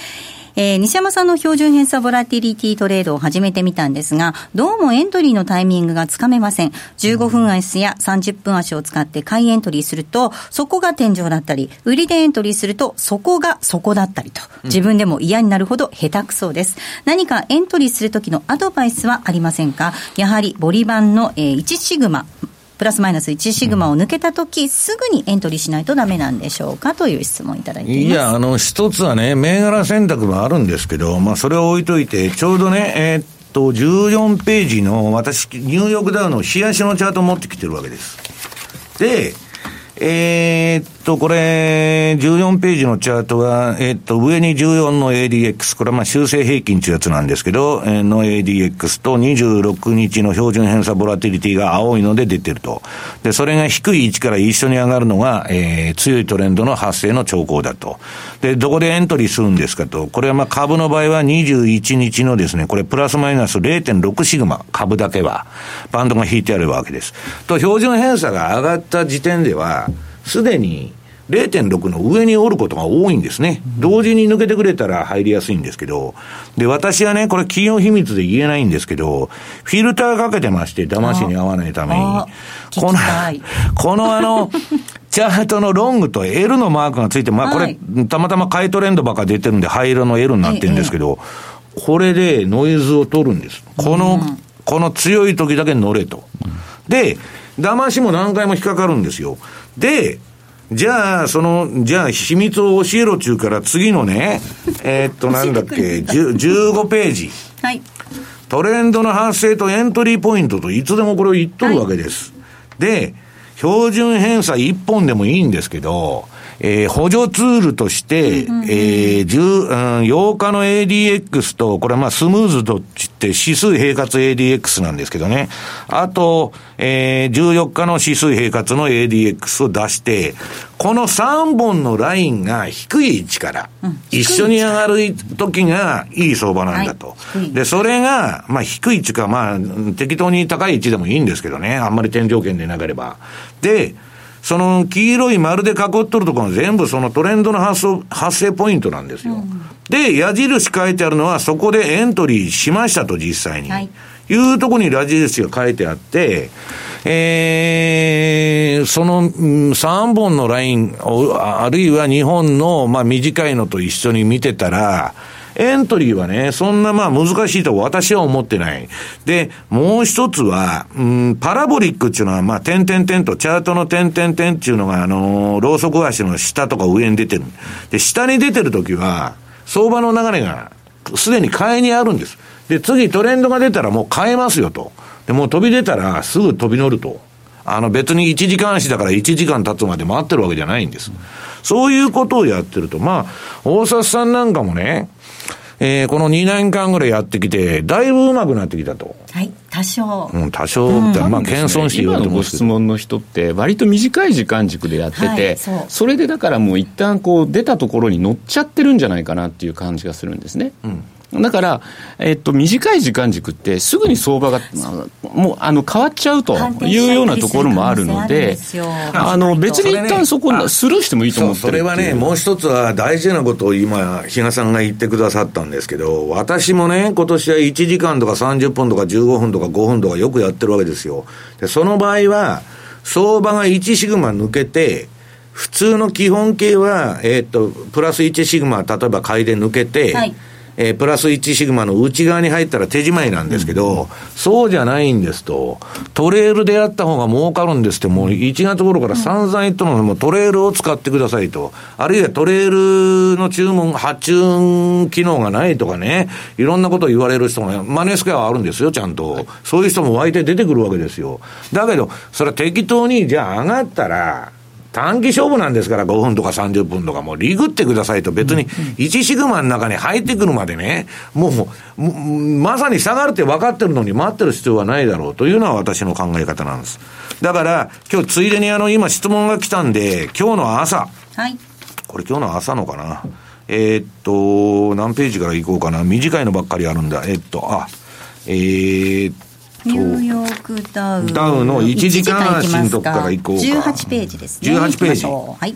えー、西山さんの標準偏差ボラティリティトレードを始めてみたんですが、どうもエントリーのタイミングがつかめません。15分足や30分足を使って買いエントリーすると、そこが天井だったり、売りでエントリーすると、そこがそこだったりと、自分でも嫌になるほど下手くそです。何かエントリーするときのアドバイスはありませんか？やはりボリバンの、えー、1シグマ、プラスマイナス1シグマを抜けたとき、すぐにエントリーしないとだめなんでしょうかという質問いただいています。いや、あの、一つはね、銘柄選択もあるんですけど、まあ、それを置いといて、ちょうどね、えー、っと、14ページの、私、ニューヨークダウの冷やしのチャートを持ってきてるわけです。で、えー、っと、これ、14ページのチャートは、え、っと、上に14の ADX、これはまあ修正平均というやつなんですけど、え、の ADX と26日の標準偏差ボラティリティが青いので出てると。で、それが低い位置から一緒に上がるのが、えー、強いトレンドの発生の兆候だと。で、どこでエントリーするんですかと。これはまあ株の場合は21日のですね、これプラスマイナス0.6シグマ、株だけは、バンドが引いてあるわけです。と、標準偏差が上がった時点では、すでに0.6の上におることが多いんですね。同時に抜けてくれたら入りやすいんですけど、で、私はね、これ企業秘密で言えないんですけど、フィルターかけてまして、騙しに合わないために、この、このあの、チャートのロングと L のマークがついて、まあこれ、たまたま買いトレンドばっか出てるんで、灰色の L になってるんですけど、これでノイズを取るんです。この、この強い時だけ乗れと。で、騙しも何回も引っかかるんですよ。で、じゃあ、その、じゃあ、秘密を教えろ中から次のね、えー、っと、なんだっけ、15ページ。はい。トレンドの発生とエントリーポイントといつでもこれを言っとるわけです。はい、で、標準偏差1本でもいいんですけど、えー、補助ツールとして、えー、10、うん、8日の ADX と、これはまあスムーズとって指数平滑 ADX なんですけどね。あと、えー、14日の指数平滑の ADX を出して、この3本のラインが低い位置から、一緒に上がる時がいい相場なんだと。はい、で、それが、まあ低い位置か、まあ適当に高い位置でもいいんですけどね。あんまり天井圏でなければ。で、その黄色い丸で囲っとるところが全部そのトレンドの発生発生ポイントなんですよ。うん、で、矢印書いてあるのはそこでエントリーしましたと実際に。はい、いうところに矢印が書いてあって、えー、その3本のライン、あるいは2本の、まあ、短いのと一緒に見てたら、エントリーはね、そんなまあ難しいと私は思ってない。で、もう一つは、うん、パラボリックっていうのは、まあ、点々点と、チャートの点々点っていうのが、あのー、ローソク足の下とか上に出てる。で、下に出てるときは、相場の流れが、すでに買いにあるんです。で、次トレンドが出たらもう買えますよと。で、もう飛び出たらすぐ飛び乗ると。あの別に1時間足だから1時間経つまで待ってるわけじゃないんです。そういうことをやってると、まあ、大札さんなんかもね、えー、この2年間ぐらいやってきて、だいぶうまくなってきたと。はい、多少。うん、多少って、まあ、謙遜して言われてますご質問の人って、割と短い時間軸でやってて、はい、そそれでだからもう一旦こう、出たところに乗っちゃってるんじゃないかなっていう感じがするんですね。うんだから、えっと、短い時間軸って、すぐに相場が、もう、あの、変わっちゃうというようなところもあるので、あの、別に一旦そこ、スルーしてもいいと思ってそれはね、もう一つは大事なことを今、比嘉さんが言ってくださったんですけど、私もね、今年は1時間とか30分とか15分とか5分とかよくやってるわけですよ。で、その場合は、相場が1シグマ抜けて、普通の基本形は、えっ、と、プラス1シグマ、例えば買いで抜けて、はいえー、プラス1シグマの内側に入ったら手仕まいなんですけど、うん、そうじゃないんですと、トレールでやった方が儲かるんですって、もう1月頃から散々言ったので、もうトレールを使ってくださいと。あるいはトレールの注文、発注機能がないとかね、いろんなことを言われる人が、マネースクエアはあるんですよ、ちゃんと。そういう人も湧いて出てくるわけですよ。だけど、それは適当に、じゃあ上がったら、短期勝負なんですから、5分とか30分とか、もうリグってくださいと、別に1シグマの中に入ってくるまでね、もう、まさに下がるって分かってるのに待ってる必要はないだろうというのは私の考え方なんです。だから、今日ついでにあの、今質問が来たんで、今日の朝。はい。これ今日の朝のかな。えー、っと、何ページから行こうかな。短いのばっかりあるんだ。えー、っと、あ、えー、っと、ニューヨークダウダウの1時間足のとこから行こうか。18ページですね。18ページ。はい。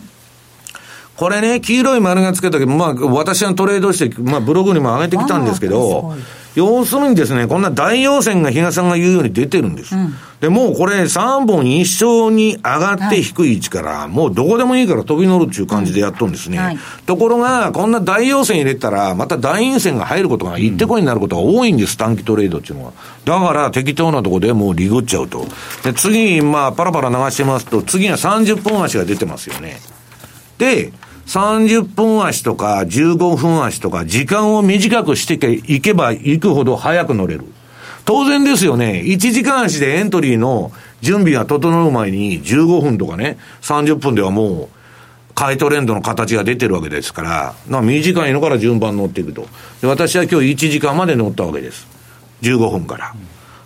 これね、黄色い丸がつけたけど、まあ、私はトレードして、まあ、ブログにも上げてきたんですけど、要するにですね、こんな大陽線が比嘉さんが言うように出てるんです。うん、で、もうこれ3本一緒に上がって低い位置から、もうどこでもいいから飛び乗るっていう感じでやっとるんですね。はい、ところが、こんな大陽線入れたら、また大陰線が入ることが、行ってこいになることが多いんです、短期トレードっていうのは。だから適当なとこでもうリグっちゃうと。で、次、まあ、パラパラ流してますと、次は30分足が出てますよね。で、30分足とか15分足とか時間を短くしていけばいくほど早く乗れる。当然ですよね。1時間足でエントリーの準備が整う前に15分とかね、30分ではもう、買いトレンドの形が出てるわけですから、まあ短いのから順番乗っていくと。私は今日1時間まで乗ったわけです。15分から。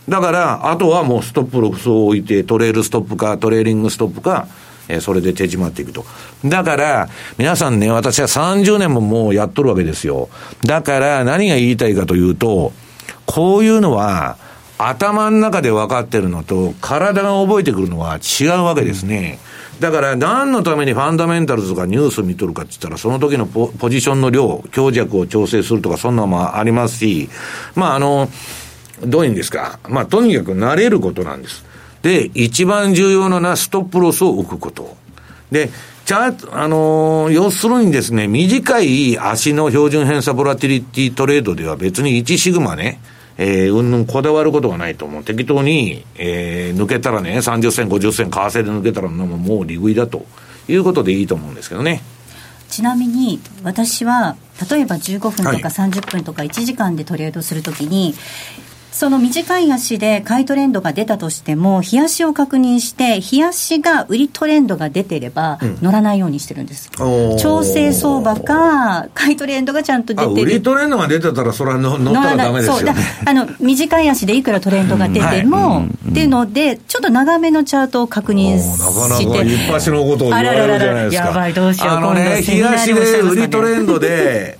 だから、あとはもうストップロフスを置いて、トレールストップか、トレーリングストップか、えそれで手締まっていくと。だから、皆さんね、私は30年ももうやっとるわけですよ。だから、何が言いたいかというと、こういうのは、頭の中で分かってるのと、体が覚えてくるのは違うわけですね。だから、何のためにファンダメンタルズとかニュース見とるかって言ったら、その時のポポジションの量、強弱を調整するとか、そんなのもありますし、まあ、あの、どういうんですか。まあ、とにかく慣れることなんです。で、一番重要なのはストップロスを置くこと。で、チャート、あのー、要するにですね、短い足の標準偏差ボラティリティトレードでは別に1シグマね、えー、うんぬんこだわることがないと思う。適当に、えー、抜けたらね、30銭、50銭、為替で抜けたらもう利食いだということでいいと思うんですけどね。ちなみに私は例えば15分とか30分とか1時間でトレードするときに、その短い足で買いトレンドが出たとしても、冷やしを確認して、冷やしが売りトレンドが出てれば、乗らないようにしてるんです。うん、調整相場か、買いトレンドがちゃんと出てる。売りトレンドが出てたら、それは乗ったらだめですよ、ね、あの短い足でいくらトレンドが出ても、っていうので、ちょっと長めのチャートを確認して。なかなか一発のことを言われるじゃないですか。やばい、どうしよう。あのね、冷やしで売りトレンドで、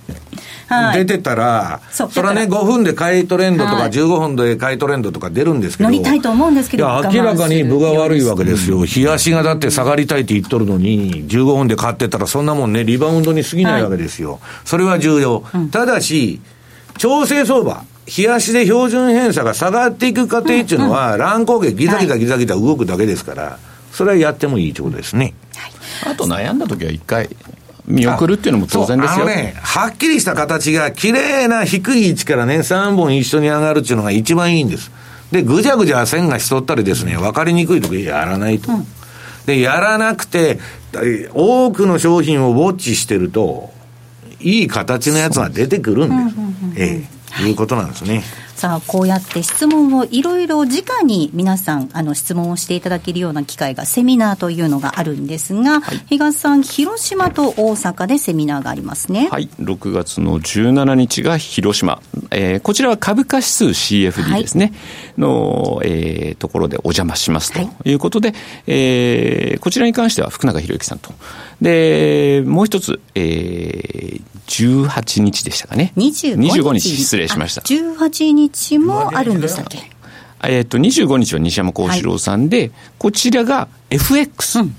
出てたら、それはね、5分で買いトレンドとか、15分で買いトレンドとか出るんですけど、乗りたいと思うんですけど、いや、明らかに分が悪いわけですよ、冷やしがだって下がりたいって言っとるのに、15分で買ってたら、そんなもんね、リバウンドに過ぎないわけですよ、それは重要。ただし、調整相場、冷やしで標準偏差が下がっていく過程っていうのは、乱高下、ギザギザギザギザ動くだけですから、それはやってもいいということですね。あと悩んだ時は一回、見送るっていうのも当然ですよ。ね、はっきりした形が、綺麗な低い位置からね、3本一緒に上がるっていうのが一番いいんです。で、ぐじゃぐじゃ線がしとったりですね、分かりにくいときやらないと。うん、で、やらなくて、多くの商品をウォッチしてると、いい形のやつが出てくるんです。ええ、いうことなんですね。さあ、こうやって質問をいろいろ直に皆さん、あの、質問をしていただけるような機会が、セミナーというのがあるんですが、はい、東さん、広島と大阪でセミナーがありますね。はい、6月の17日が広島。えー、こちらは株価指数 CFD ですね。はい、の、えー、ところでお邪魔しますということで、はい、えー、こちらに関しては福永博之さんと。で、もう一つ、えー、18日でしたかね。25日。25日、失礼しました。18日もあるんでしたっけえっ、と、25日は西山幸四郎さんで、はい、こちらが FX。うん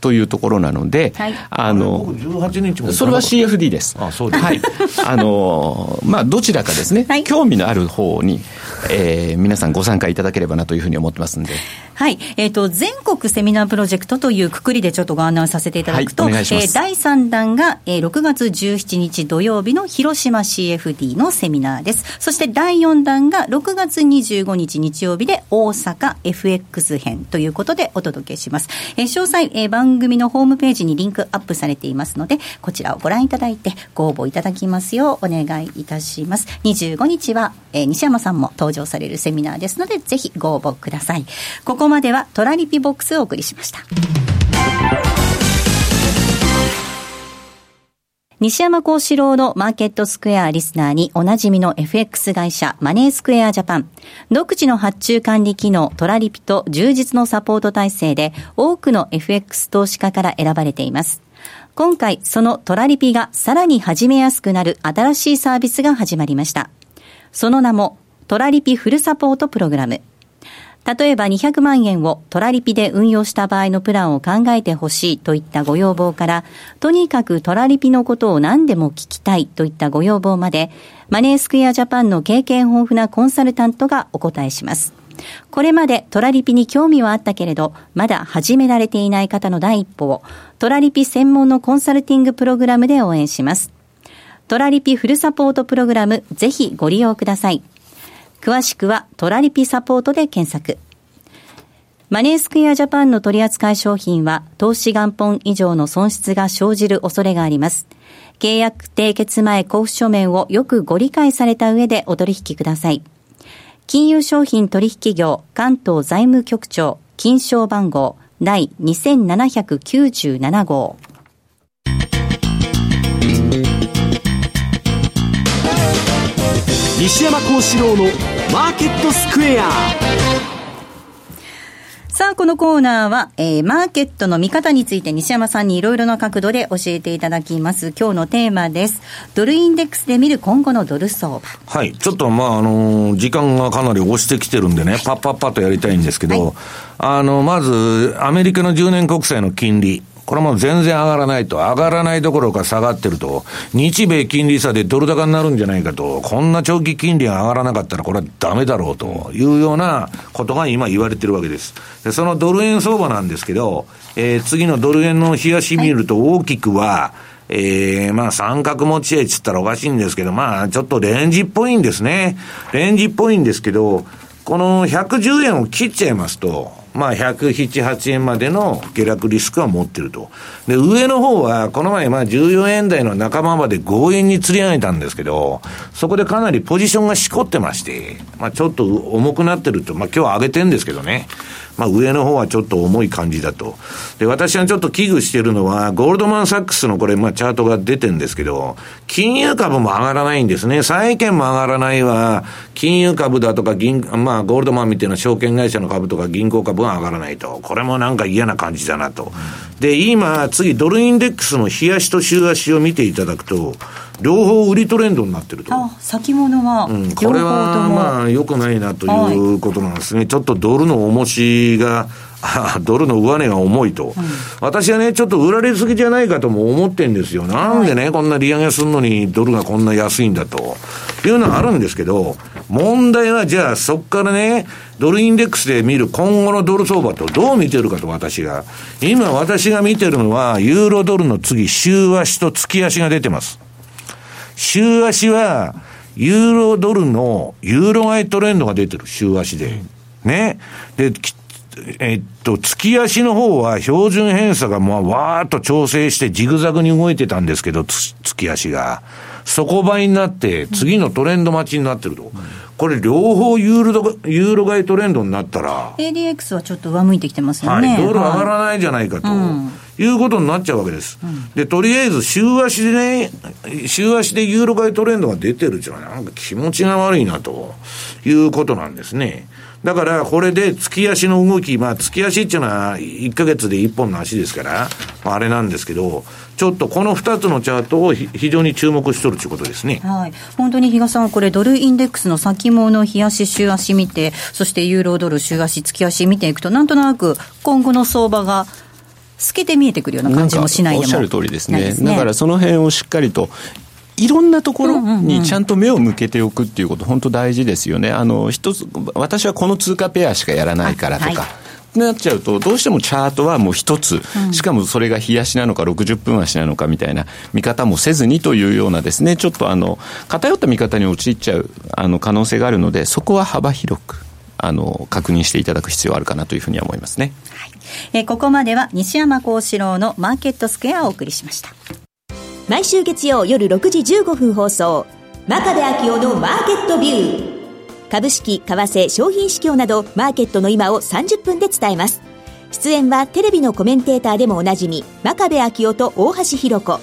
というところなので、はい、あの、18日もそれは CFD です。あ、そうです。はい。あの、まあ、どちらかですね、はい、興味のある方に、えー、皆さんご参加いただければなというふうに思ってますんで。はい。えっ、ー、と、全国セミナープロジェクトというくくりでちょっとご案内させていただくと、はい、えー、第3弾が、えー、6月17日土曜日の広島 CFD のセミナーです。そして第4弾が6月25日日曜日で大阪 FX 編ということでお届けします。えー、詳細、えー、番番組のホームページにリンクアップされていますので、こちらをご覧いただいてご応募いただきますようお願いいたします。25日は、えー、西山さんも登場されるセミナーですので、ぜひご応募ください。ここまではトラリピボックスをお送りしました。西山幸四郎のマーケットスクエアリスナーにおなじみの FX 会社マネースクエアジャパン。独自の発注管理機能トラリピと充実のサポート体制で多くの FX 投資家から選ばれています。今回そのトラリピがさらに始めやすくなる新しいサービスが始まりました。その名もトラリピフルサポートプログラム。例えば200万円をトラリピで運用した場合のプランを考えてほしいといったご要望から、とにかくトラリピのことを何でも聞きたいといったご要望まで、マネースクエアジャパンの経験豊富なコンサルタントがお答えします。これまでトラリピに興味はあったけれど、まだ始められていない方の第一歩を、トラリピ専門のコンサルティングプログラムで応援します。トラリピフルサポートプログラム、ぜひご利用ください。詳しくはトラリピサポートで検索。マネースクエアジャパンの取扱い商品は投資元本以上の損失が生じる恐れがあります。契約締結前交付書面をよくご理解された上でお取引ください。金融商品取引業関東財務局長金賞番号第2797号。西山幸四郎のマーケットスクエアさあ、このコーナーは、えー、マーケットの見方について西山さんにいろいろな角度で教えていただきます。今日のテーマです。ドルインデックスで見る今後のドル相場。はい。ちょっと、まあ、あのー、時間がかなり押してきてるんでね、パッパッパッとやりたいんですけど、はい、あの、まず、アメリカの10年国債の金利。これも全然上がらないと、上がらないどころか下がってると、日米金利差でドル高になるんじゃないかと、こんな長期金利が上がらなかったらこれはダメだろうというようなことが今言われてるわけです。でそのドル円相場なんですけど、えー、次のドル円の冷やし見ると大きくは、ええー、まあ三角持ち合いっつったらおかしいんですけど、まあちょっとレンジっぽいんですね。レンジっぽいんですけど、この110円を切っちゃいますと、まあ、107、8円までの下落リスクは持ってると。で、上の方は、この前、まあ、14円台の仲間まで強引に釣り上げたんですけど、そこでかなりポジションがしこってまして、まあ、ちょっと重くなってると、まあ、今日は上げてるんですけどね。まあ、上の方はちょっと重い感じだと。で、私はちょっと危惧してるのは、ゴールドマンサックスのこれ、まあ、チャートが出てるんですけど、金融株も上がらないんですね。債券も上がらないわ、金融株だとか銀、まあ、ゴールドマンみたいな証券会社の株とか銀行株が上がらないと。これもなんか嫌な感じだなと。で、今、次、ドルインデックスの日足と週足を見ていただくと、両方売りトレンドになってると。あ、先物は、うん、これはまあ、良くないなということなんですね。はい、ちょっとドルの重しが、ドルの上値が重いと、うん、私はね、ちょっと売られすぎじゃないかとも思ってんですよ。なんでね、はい、こんな利上げするのにドルがこんな安いんだというのはあるんですけど、問題はじゃあそこからね、ドルインデックスで見る今後のドル相場とどう見てるかと私が。今私が見てるのは、ユーロドルの次、週足と月足が出てます。週足は、ユーロドルのユーロ買いトレンドが出てる、週足で。ね。で、えっと、月足の方は標準偏差がもうわーっと調整してジグザグに動いてたんですけど、月足が。底倍になって、次のトレンド待ちになってると。これ両方ユーロ、ユーロ買いトレンドになったら。ADX はちょっと上向いてきてますよね。はい、ドル上がらないじゃないかと。いうことになっちゃうわけです。うん、で、とりあえず週足でね、週足でユーロ買いトレンドが出てるっていうのはなんか気持ちが悪いなということなんですね。だから、これで月足の動き、まあ、月足っていうのは1ヶ月で1本の足ですから、まあ、あれなんですけど、ちょっとこの2つのチャートを非常に注目しとるということですね。はい。本当に比嘉さん、これドルインデックスの先物、日足、週足見て、そしてユーロドル、週足、月足見ていくと、なんとなく今後の相場が、透けて見えてくるような感じもしないでもおっしゃる通りですね。すね。だからその辺をしっかりといろんなところにちゃんと目を向けておくっていうこと、本当大事ですよね。あの、一つ、私はこの通貨ペアしかやらないからとか、なっちゃうと、どうしてもチャートはもう一つ、しかもそれが日足なのか60分足なのかみたいな見方もせずにというようなですね、ちょっとあの、偏った見方に陥っちゃうあの可能性があるので、そこは幅広く。あの確認していただく必要あるかなというふうには思いますね、はい。えー、ここまでは西山幸四郎のマーケットスクエアをお送りしました。毎週月曜夜6時15分放送真壁昭夫のマーケットビュー。株式、為替、商品市況などマーケットの今を30分で伝えます。出演はテレビのコメンテーターでもおなじみ真壁昭夫と大橋弘子。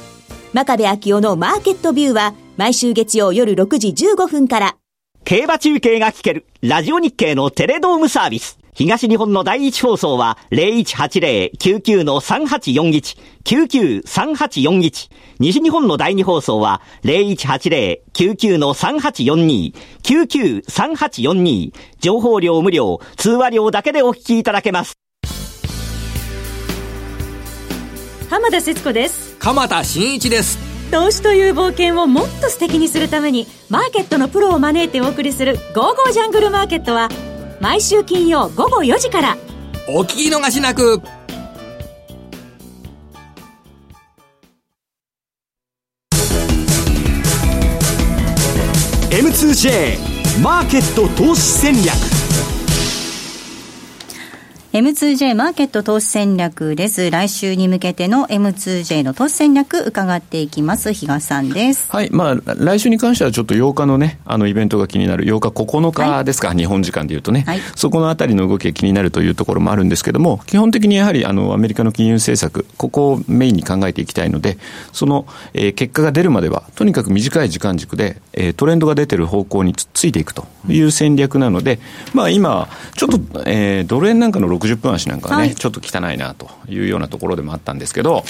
真壁昭夫のマーケットビューは毎週月曜夜6時15分から競馬中継が聞けるラジオ日経のテレドームサービス東日本の第一放送は0180-99-3841、99-3841。西日本の第二放送は0180-99-3842、99-3842。情報量無料、通話料だけでお聞きいただけます。浜田節子です。鎌田新一です。投資という冒険をもっと素敵にするために、マーケットのプロを招いてお送りする、ゴーゴージャングルマーケットは、毎週金曜午後4時からお聞き逃しなく M2J マーケット投資戦略 M2J マーケット投資戦略です。来週に向けての M2J の投資戦略伺っていきます。比嘉さんです。はい。まあ、来週に関してはちょっと8日のね、あのイベントが気になる8日9日ですか、はい、日本時間で言うとね、はい、そこのあたりの動きが気になるというところもあるんですけども、基本的にやはりあのアメリカの金融政策、ここをメインに考えていきたいので、その、えー、結果が出るまでは、とにかく短い時間軸で、えー、トレンドが出てる方向につついていくという戦略なので、まあ今、ちょっと、えー、ドル円なんかの60分足なんかはね、はい、ちょっと汚いなというようなところでもあったんですけど、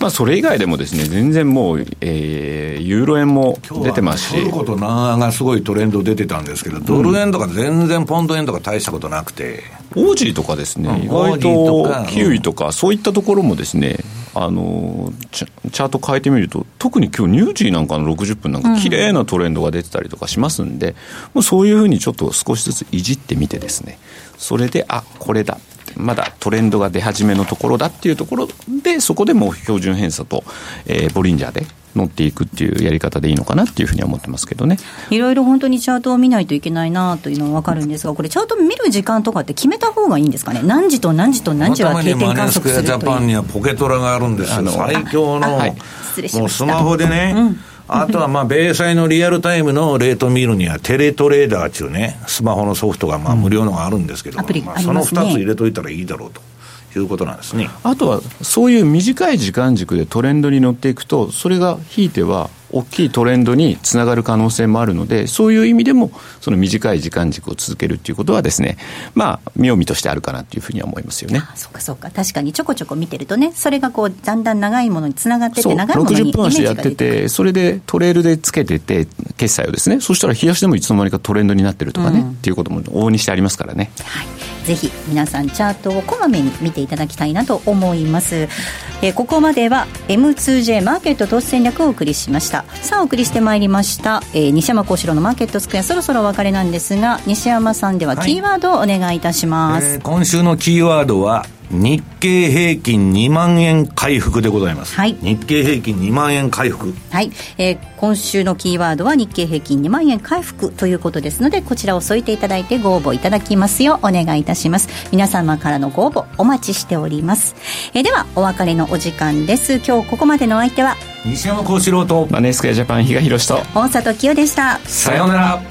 まあ、それ以外でもですね、全然もう、えー、ユーロ円も出てますし。トルコとナーがすごいトレンド出てたんですけど、ドル円とか全然ポンド円とか大したことなくて。オージーとかですね、意外とキウイとか、そういったところもですね、あのチャート変えてみると、特に今日ニュージーなんかの60分なんか、綺麗なトレンドが出てたりとかしますんで、うん、もうそういうふうにちょっと少しずついじってみてですね、それで、あこれだまだトレンドが出始めのところだっていうところで、そこでも標準偏差と、えー、ボリンジャーで乗っていくっていうやり方でいいのかなっていうふうには思ってますけどね。いろいろ本当にチャートを見ないといけないなというのは分かるんですが、これ、チャート見る時間とかって決めた方がいいんですかね、何時と何時と何時は定点観測するという。ジャパンにはポケトラがあるんですよ、最強の、はい、もうスマホでね。うんあとはまあ、米債のリアルタイムのレート見るには、テレトレーダーっていうね、スマホのソフトがまあ無料のがあるんですけど、まあ、その2つ入れといたらいいだろうと。いうことなんですねあとはそういう短い時間軸でトレンドに乗っていくとそれがひいては大きいトレンドにつながる可能性もあるので、そういう意味でも、その短い時間軸を続けるっていうことはですね、まあ、妙味としてあるかなというふうには思いますよね。そうかそうか。確かにちょこちょこ見てるとね、それがこう、だんだん長いものにつながってて、長いものに60分足やってて、それでトレールでつけてて、決済をですね、そしたら冷やしでもいつの間にかトレンドになってるとかね、うん、っていうことも往々にしてありますからね。はい。ぜひ皆さんチャートをこまめに見ていただきたいなと思います。えー、ここまでは M2J マーケット投資戦略をお送りしました。さあ、お送りしてまいりました、えー、西山幸四郎のマーケットスクエアそろそろお別れなんですが西山さんではキーワードをお願いいたします、はいえー、今週のキーワードは日経平均2万円回復でございます。はい。日経平均2万円回復。はい。えー、今週のキーワードは日経平均2万円回復ということですので、こちらを添えていただいてご応募いただきますようお願いいたします。皆様からのご応募お待ちしております。えー、では、お別れのお時間です。今日ここまでのお相手は、西山幸四郎と、マネースクエアジャパン比嘉宏と、大里清でした。さようなら。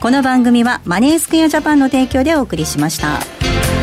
この番組はマネースクエアジャパンの提供でお送りしました。